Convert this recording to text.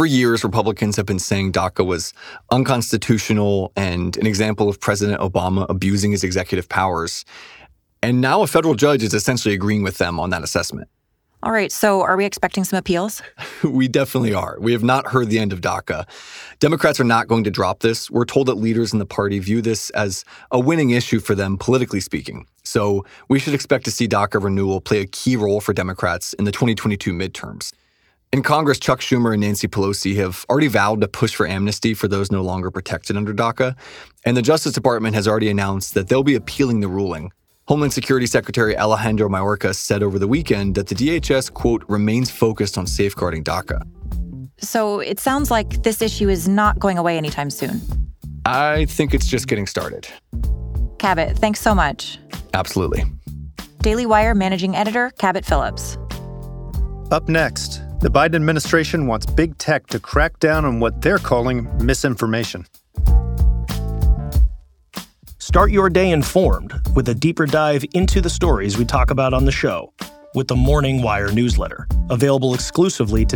For years, Republicans have been saying DACA was unconstitutional and an example of President Obama abusing his executive powers. And now a federal judge is essentially agreeing with them on that assessment. All right, so are we expecting some appeals? we definitely are. We have not heard the end of DACA. Democrats are not going to drop this. We're told that leaders in the party view this as a winning issue for them, politically speaking. So we should expect to see DACA renewal play a key role for Democrats in the 2022 midterms. In Congress, Chuck Schumer and Nancy Pelosi have already vowed to push for amnesty for those no longer protected under DACA. And the Justice Department has already announced that they'll be appealing the ruling. Homeland Security Secretary Alejandro Mayorkas said over the weekend that the DHS, quote, remains focused on safeguarding DACA. So it sounds like this issue is not going away anytime soon. I think it's just getting started. Cabot, thanks so much. Absolutely. Daily Wire managing editor, Cabot Phillips. Up next, the Biden administration wants big tech to crack down on what they're calling misinformation. Start your day informed with a deeper dive into the stories we talk about on the show with the Morning Wire newsletter, available exclusively to